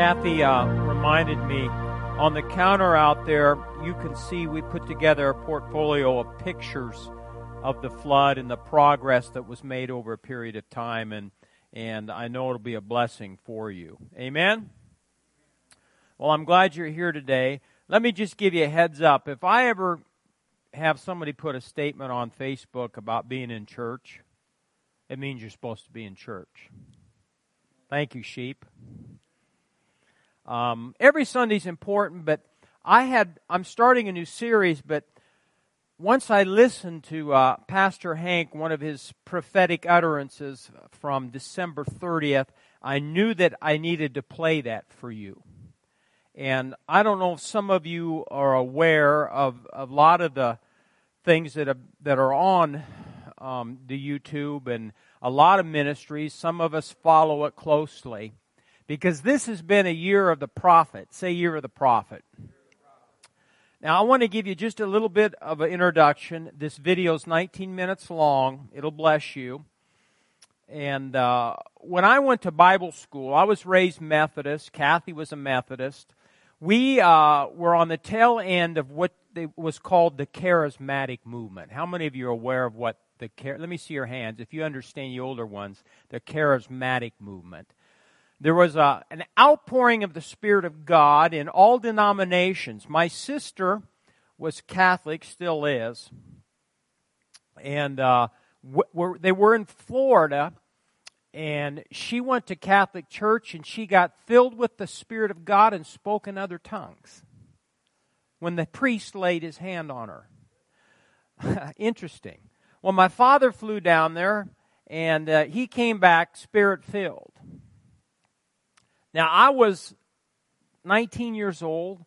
Kathy uh, reminded me on the counter out there, you can see we put together a portfolio of pictures of the flood and the progress that was made over a period of time, and and I know it'll be a blessing for you. Amen. Well, I'm glad you're here today. Let me just give you a heads up. If I ever have somebody put a statement on Facebook about being in church, it means you're supposed to be in church. Thank you, sheep. Um, every Sunday's important, but I had I'm starting a new series, but once I listened to uh, Pastor Hank, one of his prophetic utterances from December 30th, I knew that I needed to play that for you. And I don't know if some of you are aware of, of a lot of the things that, have, that are on um, the YouTube and a lot of ministries. Some of us follow it closely because this has been a year of the prophet. Say, year of the prophet. Now, I want to give you just a little bit of an introduction. This video is 19 minutes long. It'll bless you. And uh, when I went to Bible school, I was raised Methodist. Kathy was a Methodist. We uh, were on the tail end of what was called the charismatic movement. How many of you are aware of what the char- let me see your hands if you understand the older ones, the charismatic movement there was a, an outpouring of the Spirit of God in all denominations. My sister was Catholic, still is. And uh, w- they were in Florida, and she went to Catholic church and she got filled with the Spirit of God and spoke in other tongues when the priest laid his hand on her. Interesting. Well, my father flew down there and uh, he came back spirit filled. Now, I was 19 years old.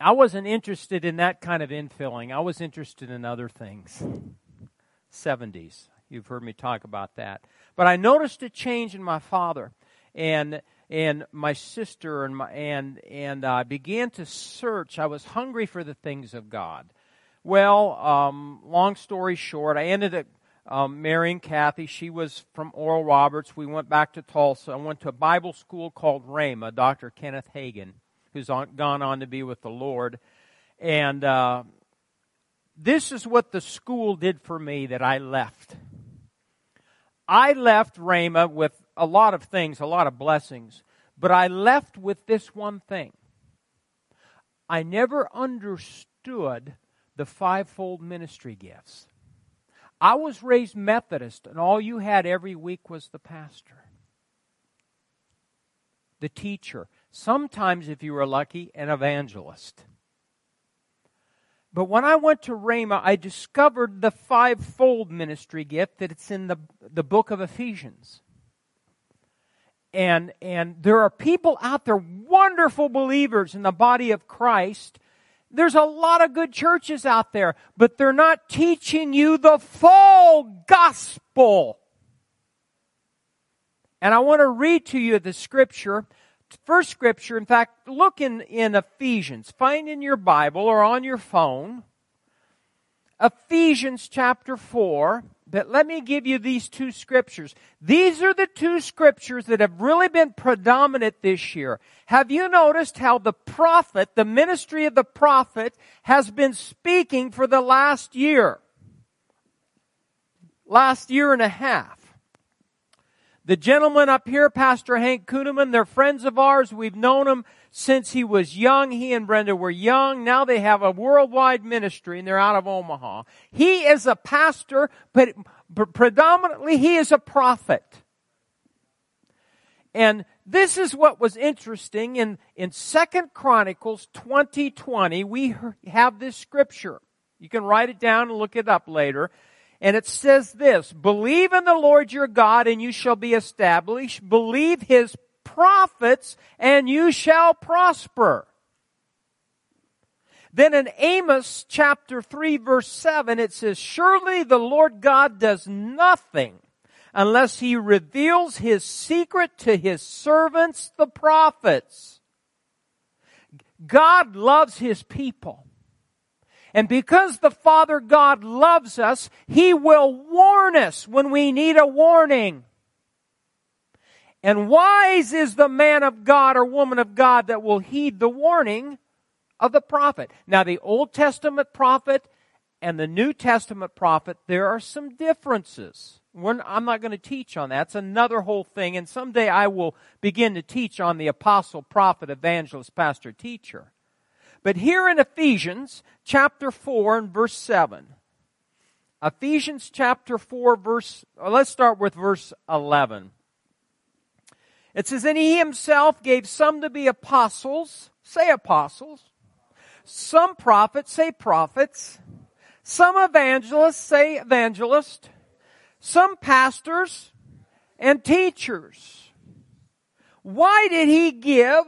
I wasn't interested in that kind of infilling. I was interested in other things. 70s. You've heard me talk about that. But I noticed a change in my father and and my sister and my and and I began to search. I was hungry for the things of God. Well, um, long story short, I ended up um, marrying Kathy. She was from Oral Roberts. We went back to Tulsa. I went to a Bible school called Rhema, Dr. Kenneth Hagin, who's on, gone on to be with the Lord. And uh, this is what the school did for me that I left. I left Rhema with a lot of things, a lot of blessings, but I left with this one thing. I never understood the fivefold ministry gifts. I was raised Methodist, and all you had every week was the pastor, the teacher, sometimes, if you were lucky, an evangelist. But when I went to Rhema, I discovered the fivefold ministry gift that it's in the, the book of Ephesians. And, and there are people out there, wonderful believers in the body of Christ, there's a lot of good churches out there, but they're not teaching you the full gospel. And I want to read to you the scripture. First scripture, in fact, look in, in Ephesians. Find in your Bible or on your phone. Ephesians chapter 4. But let me give you these two scriptures. These are the two scriptures that have really been predominant this year. Have you noticed how the prophet, the ministry of the prophet, has been speaking for the last year? Last year and a half. The gentleman up here, Pastor Hank Kunneman, they're friends of ours. We've known them since he was young. He and Brenda were young. Now they have a worldwide ministry and they're out of Omaha. He is a pastor, but predominantly he is a prophet. And this is what was interesting in, in Second Chronicles 2020. We have this scripture. You can write it down and look it up later. And it says this, believe in the Lord your God and you shall be established. Believe his prophets and you shall prosper. Then in Amos chapter 3 verse 7 it says, Surely the Lord God does nothing unless he reveals his secret to his servants, the prophets. God loves his people. And because the Father God loves us, He will warn us when we need a warning. And wise is the man of God or woman of God that will heed the warning of the prophet. Now, the Old Testament prophet and the New Testament prophet, there are some differences. I'm not going to teach on that. It's another whole thing. And someday I will begin to teach on the apostle, prophet, evangelist, pastor, teacher. But here in Ephesians chapter 4 and verse 7, Ephesians chapter 4 verse, let's start with verse 11. It says, And he himself gave some to be apostles, say apostles, some prophets, say prophets, some evangelists, say evangelists, some pastors and teachers. Why did he give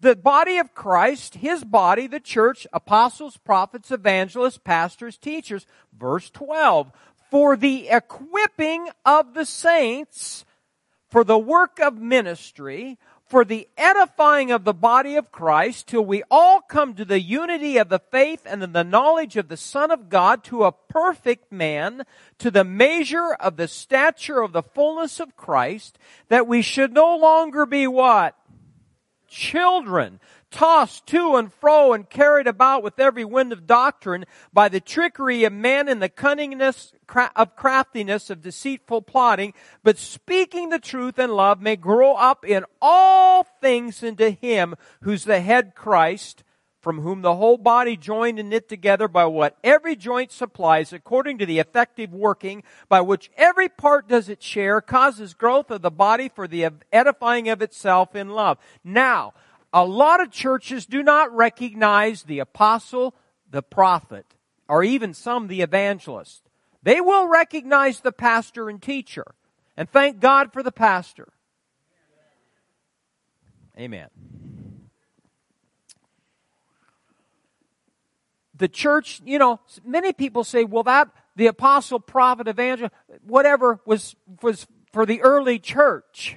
the body of Christ, his body, the church, apostles, prophets, evangelists, pastors, teachers? Verse 12. For the equipping of the saints for the work of ministry, for the edifying of the body of Christ, till we all come to the unity of the faith and the knowledge of the Son of God, to a perfect man, to the measure of the stature of the fullness of Christ, that we should no longer be what? Children, tossed to and fro and carried about with every wind of doctrine by the trickery of men and the cunningness of craftiness of deceitful plotting, but speaking the truth in love may grow up in all things into him who's the head Christ, from whom the whole body joined and knit together by what every joint supplies according to the effective working by which every part does its share causes growth of the body for the edifying of itself in love. Now, a lot of churches do not recognize the apostle, the prophet, or even some the evangelist. They will recognize the pastor and teacher. And thank God for the pastor. Amen. The church, you know, many people say, well, that, the apostle, prophet, evangelist, whatever was, was for the early church.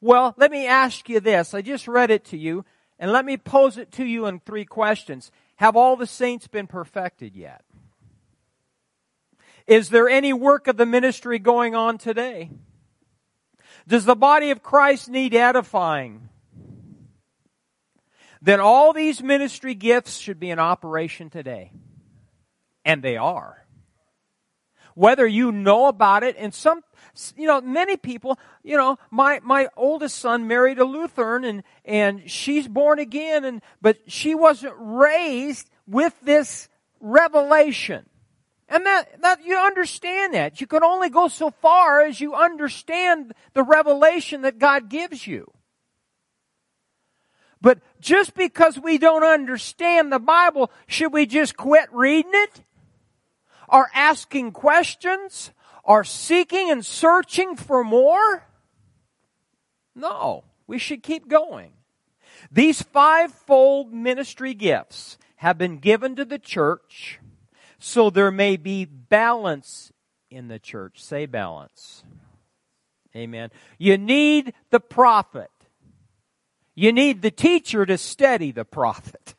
Well, let me ask you this. I just read it to you, and let me pose it to you in three questions. Have all the saints been perfected yet? Is there any work of the ministry going on today? Does the body of Christ need edifying? Then all these ministry gifts should be in operation today. And they are. Whether you know about it, and some you know, many people, you know, my, my oldest son married a Lutheran and, and she's born again and, but she wasn't raised with this revelation. And that, that, you understand that. You can only go so far as you understand the revelation that God gives you. But just because we don't understand the Bible, should we just quit reading it? Or asking questions? Are seeking and searching for more? No, we should keep going. These fivefold ministry gifts have been given to the church so there may be balance in the church. Say balance. Amen. You need the prophet. You need the teacher to steady the prophet.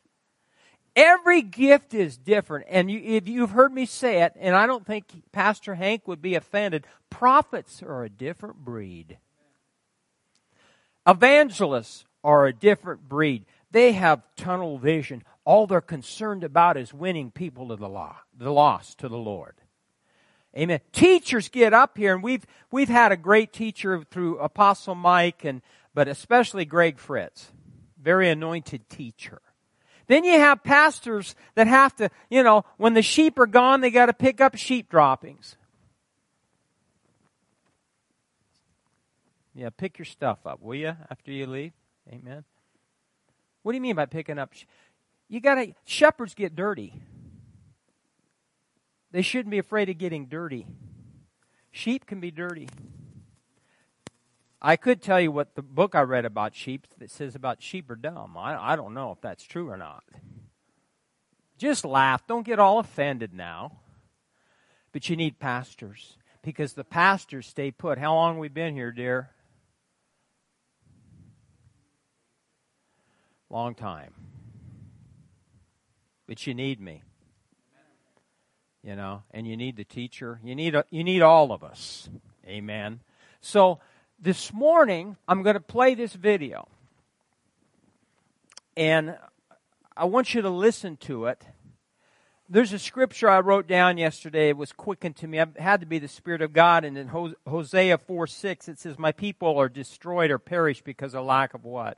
Every gift is different. And you, if you've heard me say it, and I don't think Pastor Hank would be offended, prophets are a different breed. Evangelists are a different breed. They have tunnel vision. All they're concerned about is winning people to the law, the lost to the Lord. Amen. Teachers get up here, and we've we've had a great teacher through Apostle Mike, and but especially Greg Fritz, very anointed teacher. Then you have pastors that have to, you know, when the sheep are gone, they got to pick up sheep droppings. Yeah, pick your stuff up, will you, after you leave? Amen. What do you mean by picking up? You got to, shepherds get dirty. They shouldn't be afraid of getting dirty. Sheep can be dirty. I could tell you what the book I read about sheep that says about sheep are dumb. I, I don't know if that's true or not. Just laugh. Don't get all offended now. But you need pastors because the pastors stay put. How long we been here, dear? Long time. But you need me. You know, and you need the teacher. You need a, you need all of us. Amen. So this morning, I'm going to play this video. And I want you to listen to it. There's a scripture I wrote down yesterday. It was quickened to me. It had to be the Spirit of God. And in Hosea 4 6, it says, My people are destroyed or perish because of lack of what?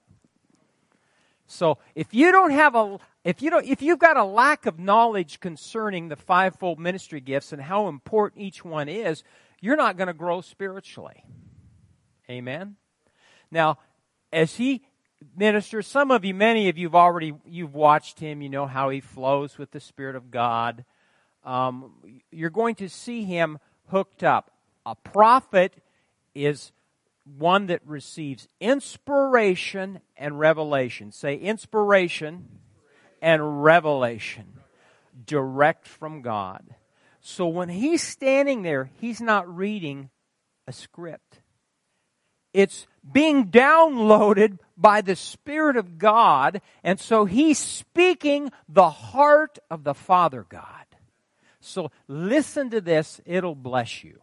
So if you don't have a, if you don't, if you've got a lack of knowledge concerning the fivefold ministry gifts and how important each one is, you're not going to grow spiritually. Amen. Now, as he ministers, some of you, many of you have already, you've watched him, you know how he flows with the Spirit of God. Um, you're going to see him hooked up. A prophet is one that receives inspiration and revelation. Say inspiration and revelation direct from God. So when he's standing there, he's not reading a script. It's being downloaded by the Spirit of God, and so he's speaking the heart of the Father God. So listen to this, it'll bless you.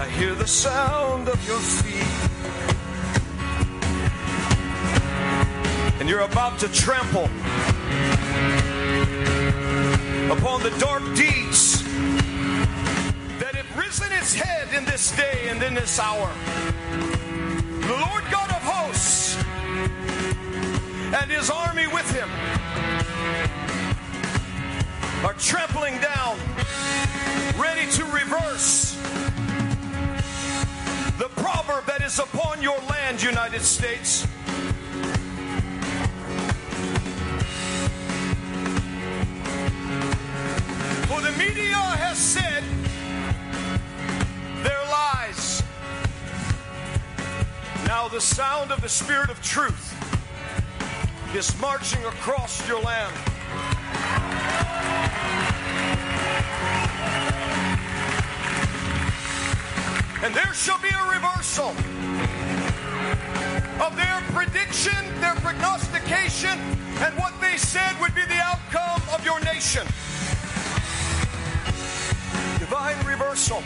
I hear the sound of your feet. And you're about to trample upon the dark deeds this day and in this hour. The Lord God of hosts and his army with him are trampling down, ready to reverse the proverb that is upon your land, United States. For the media has Now the sound of the Spirit of truth is marching across your land. And there shall be a reversal of their prediction, their prognostication, and what they said would be the outcome of your nation. Divine reversal.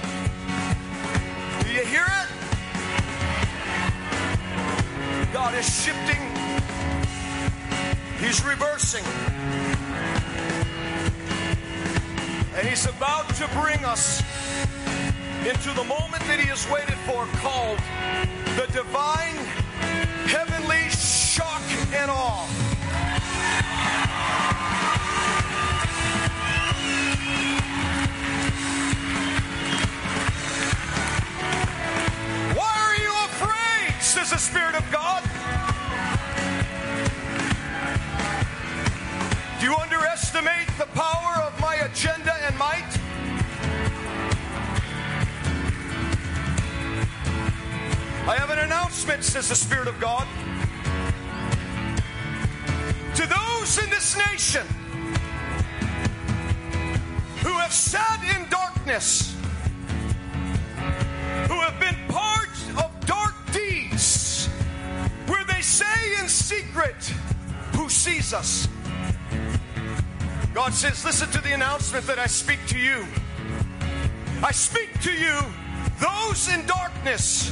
Do you hear it? God is shifting, He's reversing. And He's about to bring us into the moment that He has waited for called the divine, heavenly shock and awe. Spirit of God. Do you underestimate the power of my agenda and might? I have an announcement, says the Spirit of God. To those in this nation who have sat in darkness, Who sees us? God says, Listen to the announcement that I speak to you. I speak to you, those in darkness,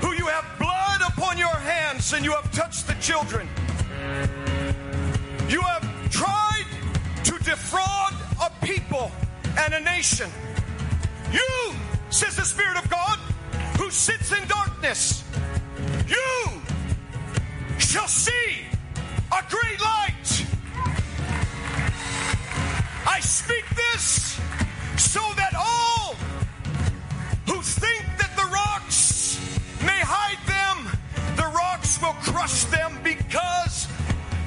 who you have blood upon your hands and you have touched the children. You have tried to defraud a people and a nation. You, says the Spirit of God, who sits in darkness, you shall see a great light. I speak this so that all who think that the rocks may hide them, the rocks will crush them because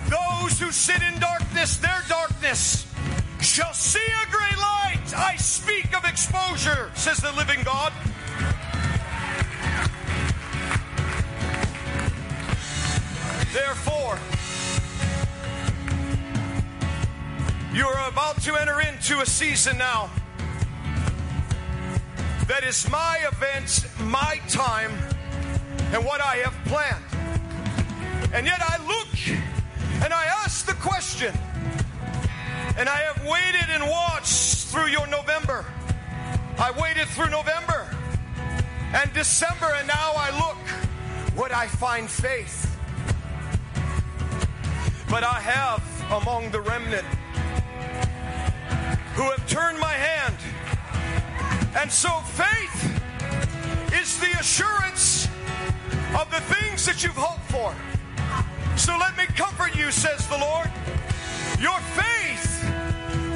those who sit in darkness, their darkness, shall see a great light. I speak of exposure, says the living God. Therefore, you are about to enter into a season now that is my event, my time, and what I have planned. And yet I look and I ask the question, and I have waited and watched through your November I waited through November and December, and now I look. Would I find faith? But I have among the remnant who have turned my hand. And so faith is the assurance of the things that you've hoped for. So let me comfort you, says the Lord. Your faith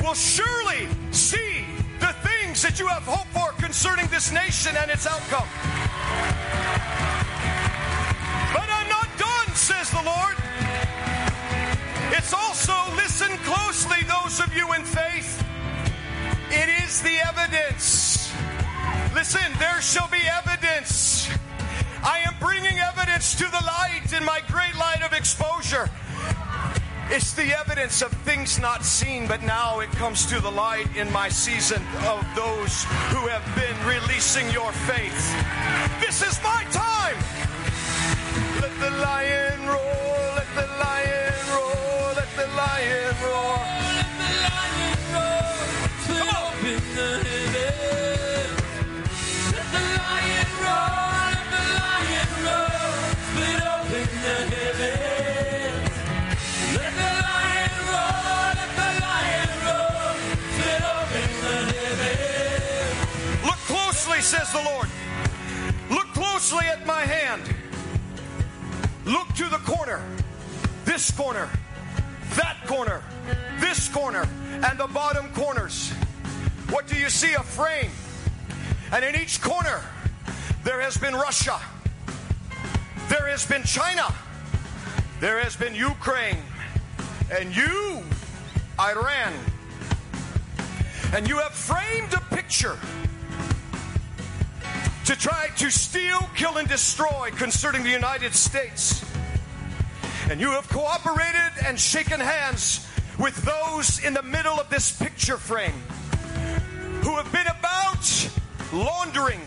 will surely see the things that you have hoped for concerning this nation and its outcome. But I'm not done, says the Lord. It's also, listen closely, those of you in faith. The evidence. Listen, there shall be evidence. I am bringing evidence to the light in my great light of exposure. It's the evidence of things not seen, but now it comes to the light in my season of those who have been releasing your faith. This is my time. Look closely at my hand. Look to the corner, this corner, that corner, this corner, and the bottom corners. What do you see? A frame. And in each corner, there has been Russia, there has been China, there has been Ukraine, and you, Iran. And you have framed a picture to try to steal, kill, and destroy concerning the United States. And you have cooperated and shaken hands with those in the middle of this picture frame who have been about laundering,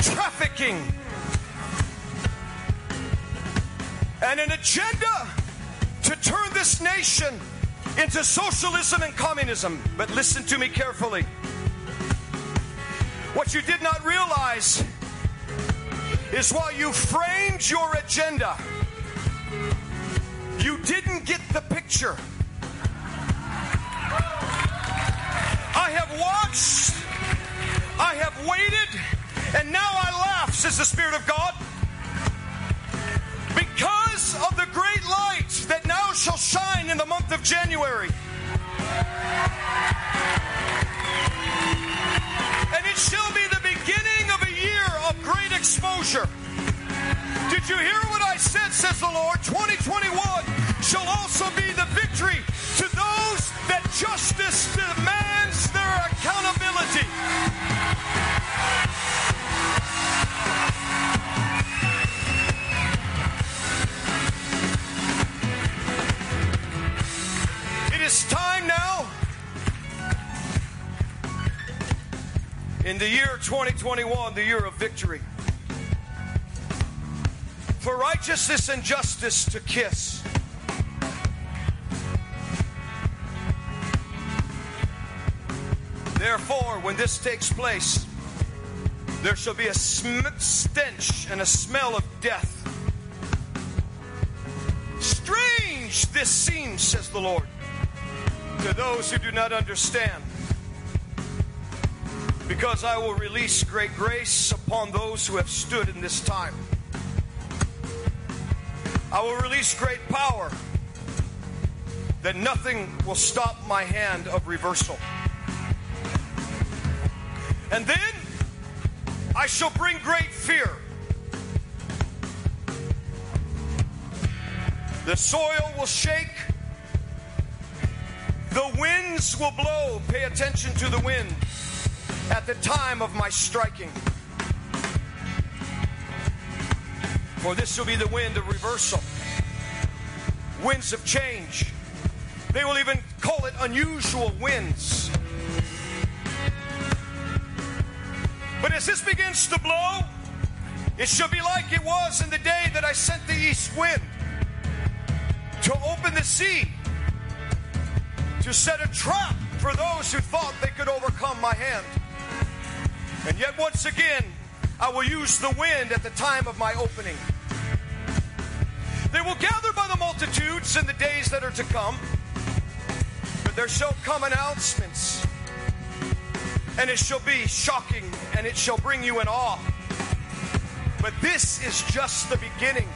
trafficking, and an agenda to turn this nation into socialism and communism. But listen to me carefully. What you did not realize is while you framed your agenda, you didn't get the picture. I have watched, I have waited, and now I laugh, says the Spirit of God. Because of the great light that now shall shine in the month of January. It shall be the beginning of a year of great exposure. Did you hear what I said, says the Lord? 2021 shall also be the victory to those that justice demands their accountability. In the year 2021, the year of victory, for righteousness and justice to kiss. Therefore, when this takes place, there shall be a sm- stench and a smell of death. Strange this seems, says the Lord, to those who do not understand. Because I will release great grace upon those who have stood in this time. I will release great power that nothing will stop my hand of reversal. And then I shall bring great fear. The soil will shake. The winds will blow. Pay attention to the wind at the time of my striking. For this will be the wind of reversal, winds of change. They will even call it unusual winds. But as this begins to blow, it shall be like it was in the day that I sent the east wind to open the sea, to set a trap for those who thought they could overcome my hand. And yet, once again, I will use the wind at the time of my opening. They will gather by the multitudes in the days that are to come, but there shall come announcements, and it shall be shocking, and it shall bring you in awe. But this is just the beginning.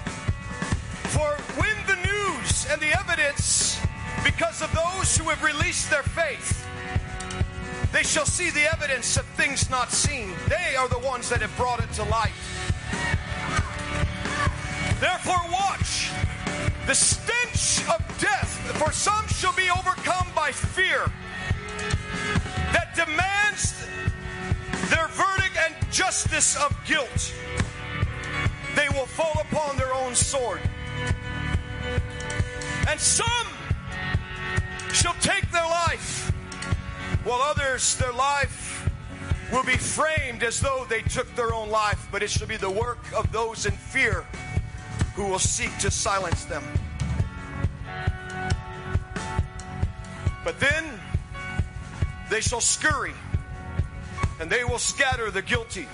For when the news and the evidence, because of those who have released their faith, they shall see the evidence of things not seen. They are the ones that have brought it to light. Therefore, watch the stench of death, for some shall be overcome by fear that demands their verdict and justice of guilt. They will fall upon their own sword. And some shall take their life, while others, their life will be framed as though they took their own life, but it shall be the work of those in fear who will seek to silence them. But then they shall scurry, and they will scatter the guilty.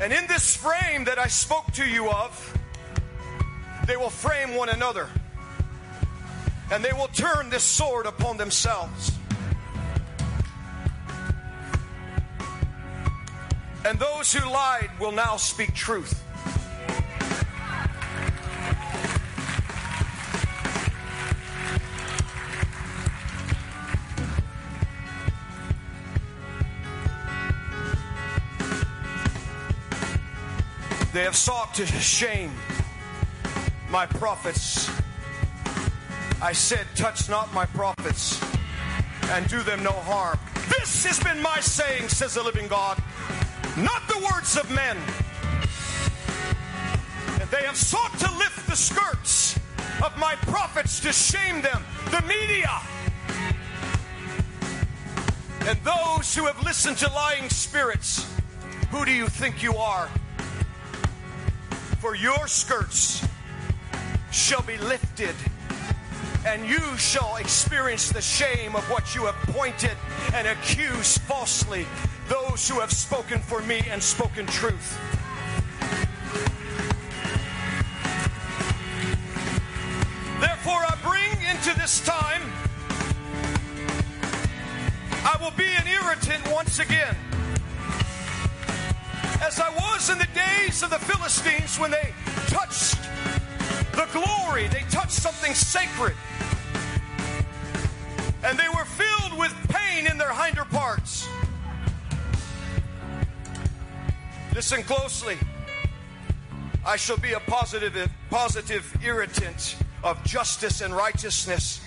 And in this frame that I spoke to you of, they will frame one another, and they will turn this sword upon themselves. And those who lied will now speak truth. They have sought to shame my prophets. I said, Touch not my prophets and do them no harm. This has been my saying, says the living God, not the words of men. And they have sought to lift the skirts of my prophets to shame them, the media. And those who have listened to lying spirits, who do you think you are? For your skirts shall be lifted, and you shall experience the shame of what you have pointed and accused falsely those who have spoken for me and spoken truth. Therefore, I bring into this time, I will be an irritant once again as I was in the days of the Philistines when they touched the glory, they touched something sacred. And they were Listen closely. I shall be a positive, positive irritant of justice and righteousness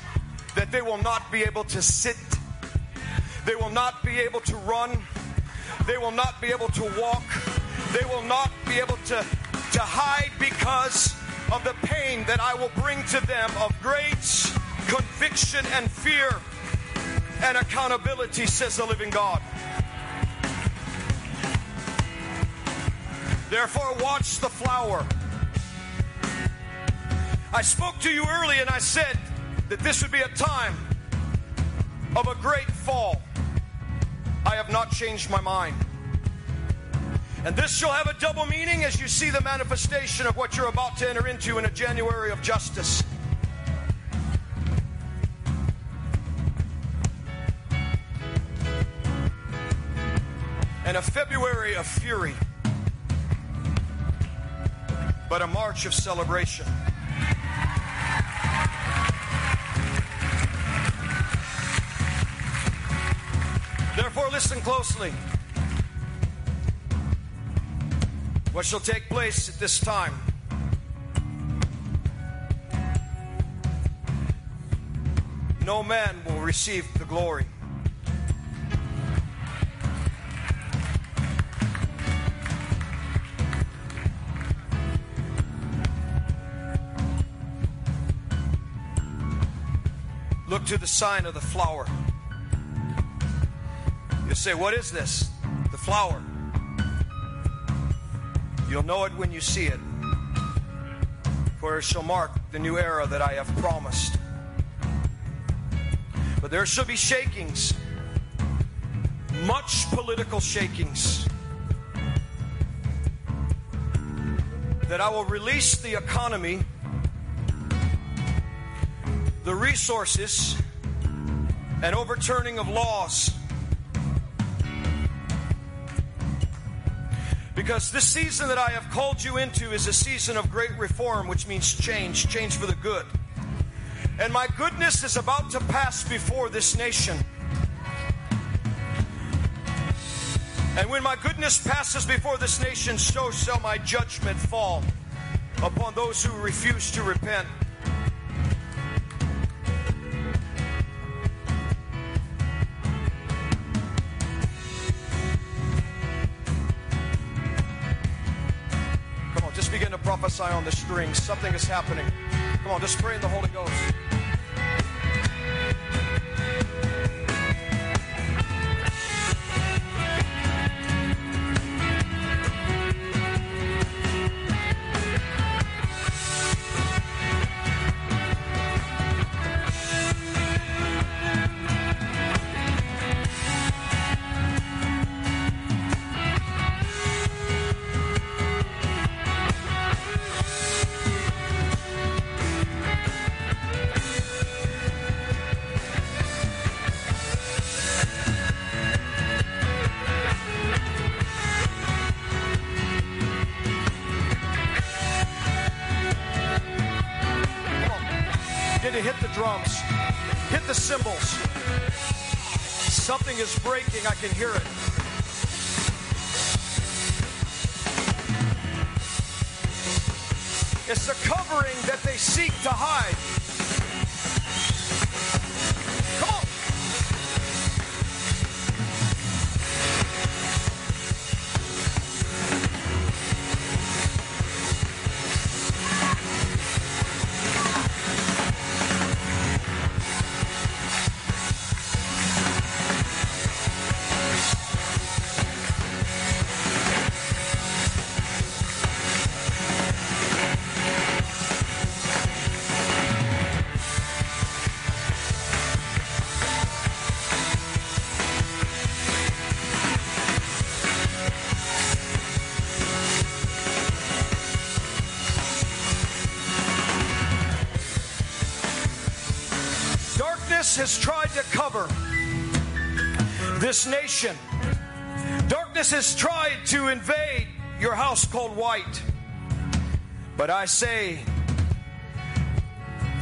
that they will not be able to sit, they will not be able to run, they will not be able to walk. They will not be able to, to hide because of the pain that I will bring to them of great conviction and fear and accountability, says the living God. Therefore, watch the flower. I spoke to you early and I said that this would be a time of a great fall. I have not changed my mind. And this shall have a double meaning as you see the manifestation of what you're about to enter into in a January of justice. And a February of fury, but a March of celebration. Therefore, listen closely. What shall take place at this time? No man will receive the glory. Look to the sign of the flower. You'll say, What is this? The flower. You'll know it when you see it, for it shall mark the new era that I have promised. But there shall be shakings, much political shakings. That I will release the economy, the resources, and overturning of laws. Because this season that I have called you into is a season of great reform, which means change, change for the good. And my goodness is about to pass before this nation. And when my goodness passes before this nation, so shall my judgment fall upon those who refuse to repent. Prophesy on the strings. Something is happening. Come on, just pray in the Holy Ghost. Drums, hit the cymbals. Something is breaking. I can hear it. It's the covering that they seek to hide. Darkness has tried to cover this nation. Darkness has tried to invade your house called white. But I say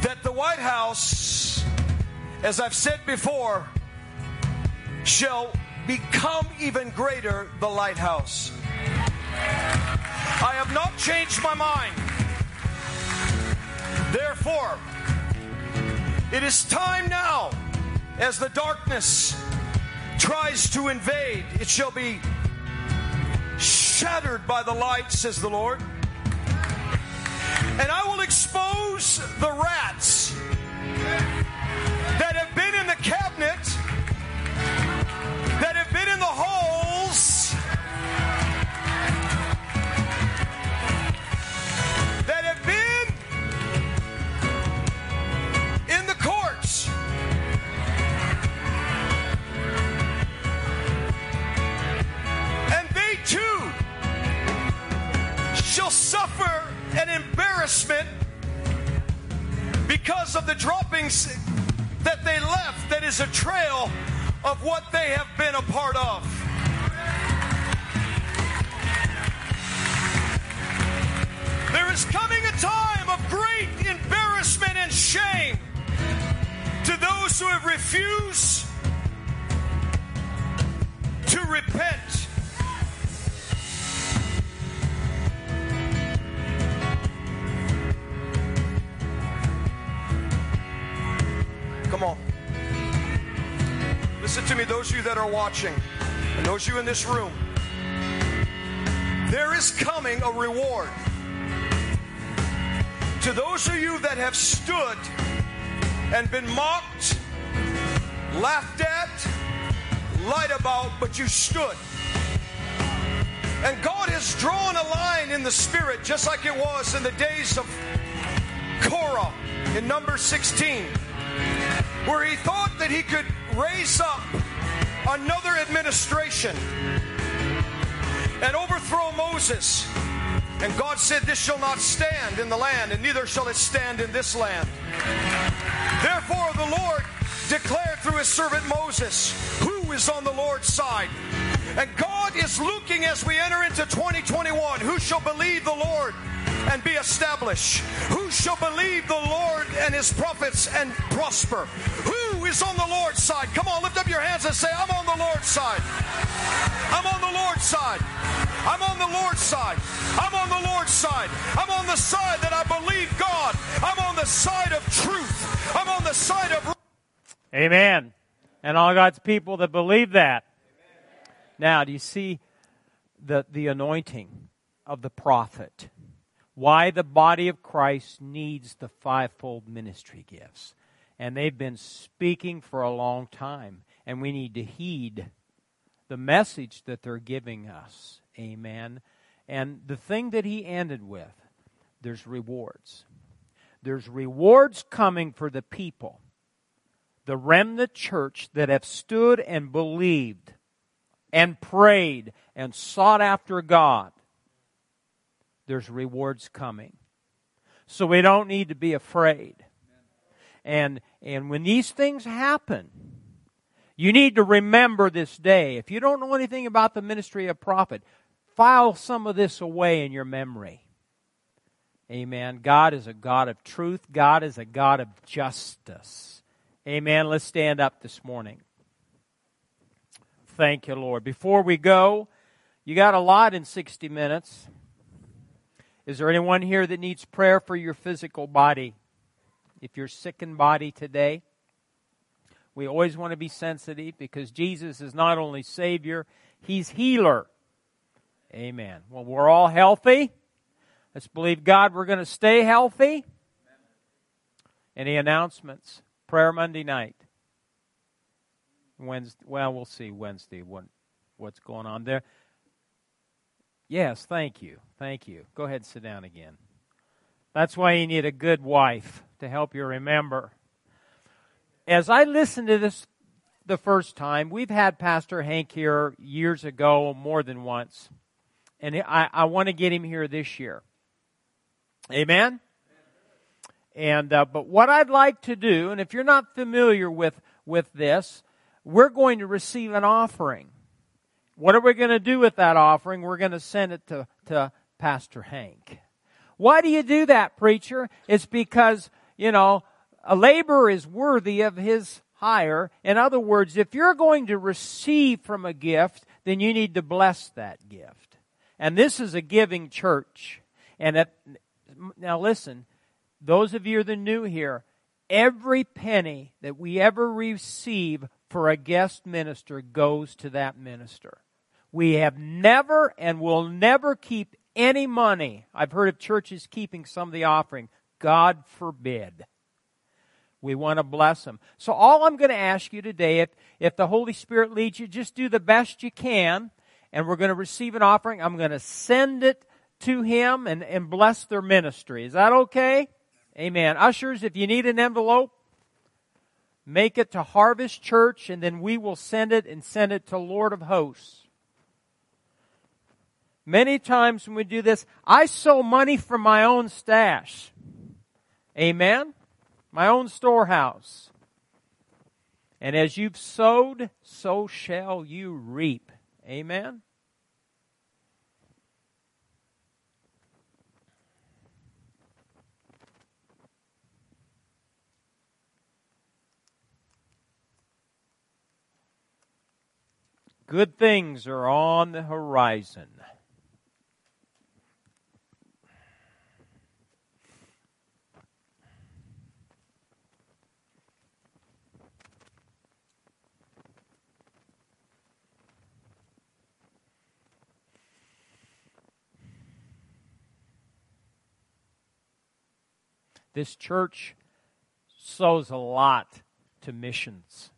that the White House, as I've said before, shall become even greater the lighthouse. I have not changed my mind. Therefore, it is time now, as the darkness tries to invade, it shall be shattered by the light, says the Lord. And I will expose the rats that they left, that is a trail of what they have been a part of. There is coming a time of great embarrassment and shame to those who have refused watching, and those you in this room. There is coming a reward to those of you that have stood and been mocked, laughed at, lied about, but you stood. And God has drawn a line in the spirit, just like it was in the days of Korah in number 16. where he thought that he could raise up another administration and overthrow Moses. And God said, This shall not stand in the land, and neither shall it stand in this land. Therefore, the Lord declared through his servant Moses who is on the Lord's side. And God is looking as we enter into 2021 who shall believe the Lord and be established? Who shall believe the Lord and his prophets and prosper? Who is on the Lord's side? Come on, lift up your hands and say, I'm on the Lord's side. I'm on the Lord's side. I'm on the Lord's side. I'm on the Lord's side. I'm on the side that I believe God. I'm on the side of truth. I'm on the side of Amen. And all God's people that believe that. Now, do you see the, the anointing of the prophet? Why the body of Christ needs the fivefold ministry gifts. And they've been speaking for a long time. And we need to heed the message that they're giving us. Amen. And the thing that he ended with there's rewards. There's rewards coming for the people the remnant church that have stood and believed and prayed and sought after God, there's rewards coming. So we don't need to be afraid. And, and when these things happen, you need to remember this day. If you don't know anything about the ministry of prophet, file some of this away in your memory. Amen. God is a God of truth. God is a God of justice. Amen. Let's stand up this morning. Thank you, Lord. Before we go, you got a lot in 60 minutes. Is there anyone here that needs prayer for your physical body? If you're sick in body today, we always want to be sensitive because Jesus is not only Savior, He's healer. Amen. Well, we're all healthy. Let's believe God we're going to stay healthy. Any announcements? Prayer Monday night. Wednesday, well, we'll see Wednesday what, what's going on there. Yes, thank you. Thank you. Go ahead and sit down again. That's why you need a good wife to help you remember. As I listened to this the first time, we've had Pastor Hank here years ago, more than once. And I, I want to get him here this year. Amen? And uh, but what I'd like to do, and if you're not familiar with with this, we're going to receive an offering. What are we going to do with that offering? We're going to send it to to Pastor Hank. Why do you do that, preacher? It's because you know a laborer is worthy of his hire. In other words, if you're going to receive from a gift, then you need to bless that gift. And this is a giving church. And now listen, those of you that are new here, every penny that we ever receive for a guest minister goes to that minister. We have never and will never keep any money. I've heard of churches keeping some of the offering. God forbid. We want to bless them. So all I'm going to ask you today, if, if the Holy Spirit leads you, just do the best you can. And we're going to receive an offering. I'm going to send it to him and, and bless their ministry. Is that okay? Amen. Ushers, if you need an envelope, make it to Harvest Church and then we will send it and send it to Lord of Hosts. Many times when we do this, I sow money from my own stash. Amen? My own storehouse. And as you've sowed, so shall you reap. Amen? Good things are on the horizon. This church sows a lot to missions.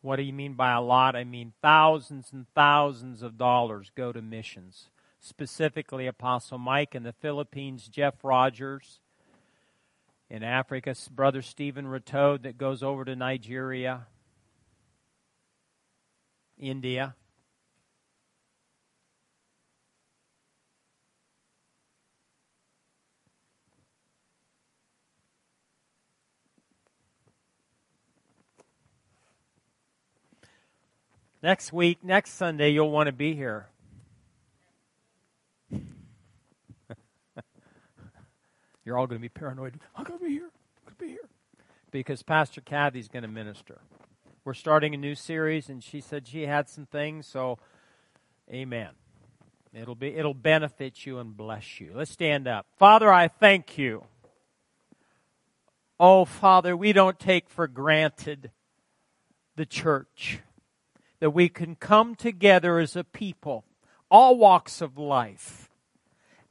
What do you mean by a lot? I mean thousands and thousands of dollars go to missions. Specifically, Apostle Mike in the Philippines, Jeff Rogers in Africa, Brother Stephen Rateau that goes over to Nigeria, India. Next week, next Sunday, you'll want to be here. You're all going to be paranoid. I'm going to be here. I'm going to be here. Because Pastor Kathy's going to minister. We're starting a new series, and she said she had some things, so amen. It'll be it'll benefit you and bless you. Let's stand up. Father, I thank you. Oh, Father, we don't take for granted the church that we can come together as a people, all walks of life,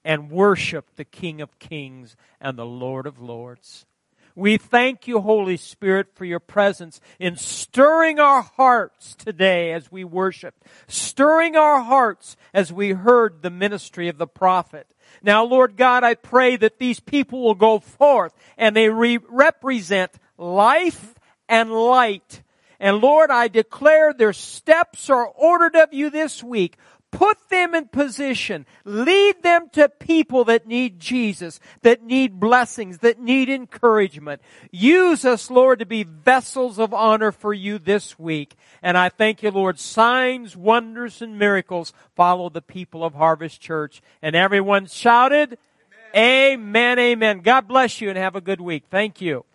and worship the King of Kings and the Lord of Lords. We thank you, Holy Spirit, for your presence in stirring our hearts today as we worship, stirring our hearts as we heard the ministry of the prophet. Now, Lord God, I pray that these people will go forth and they re- represent life and light and Lord, I declare their steps are ordered of you this week. Put them in position. Lead them to people that need Jesus, that need blessings, that need encouragement. Use us, Lord, to be vessels of honor for you this week. And I thank you, Lord, signs, wonders, and miracles follow the people of Harvest Church. And everyone shouted, Amen, amen. amen. God bless you and have a good week. Thank you.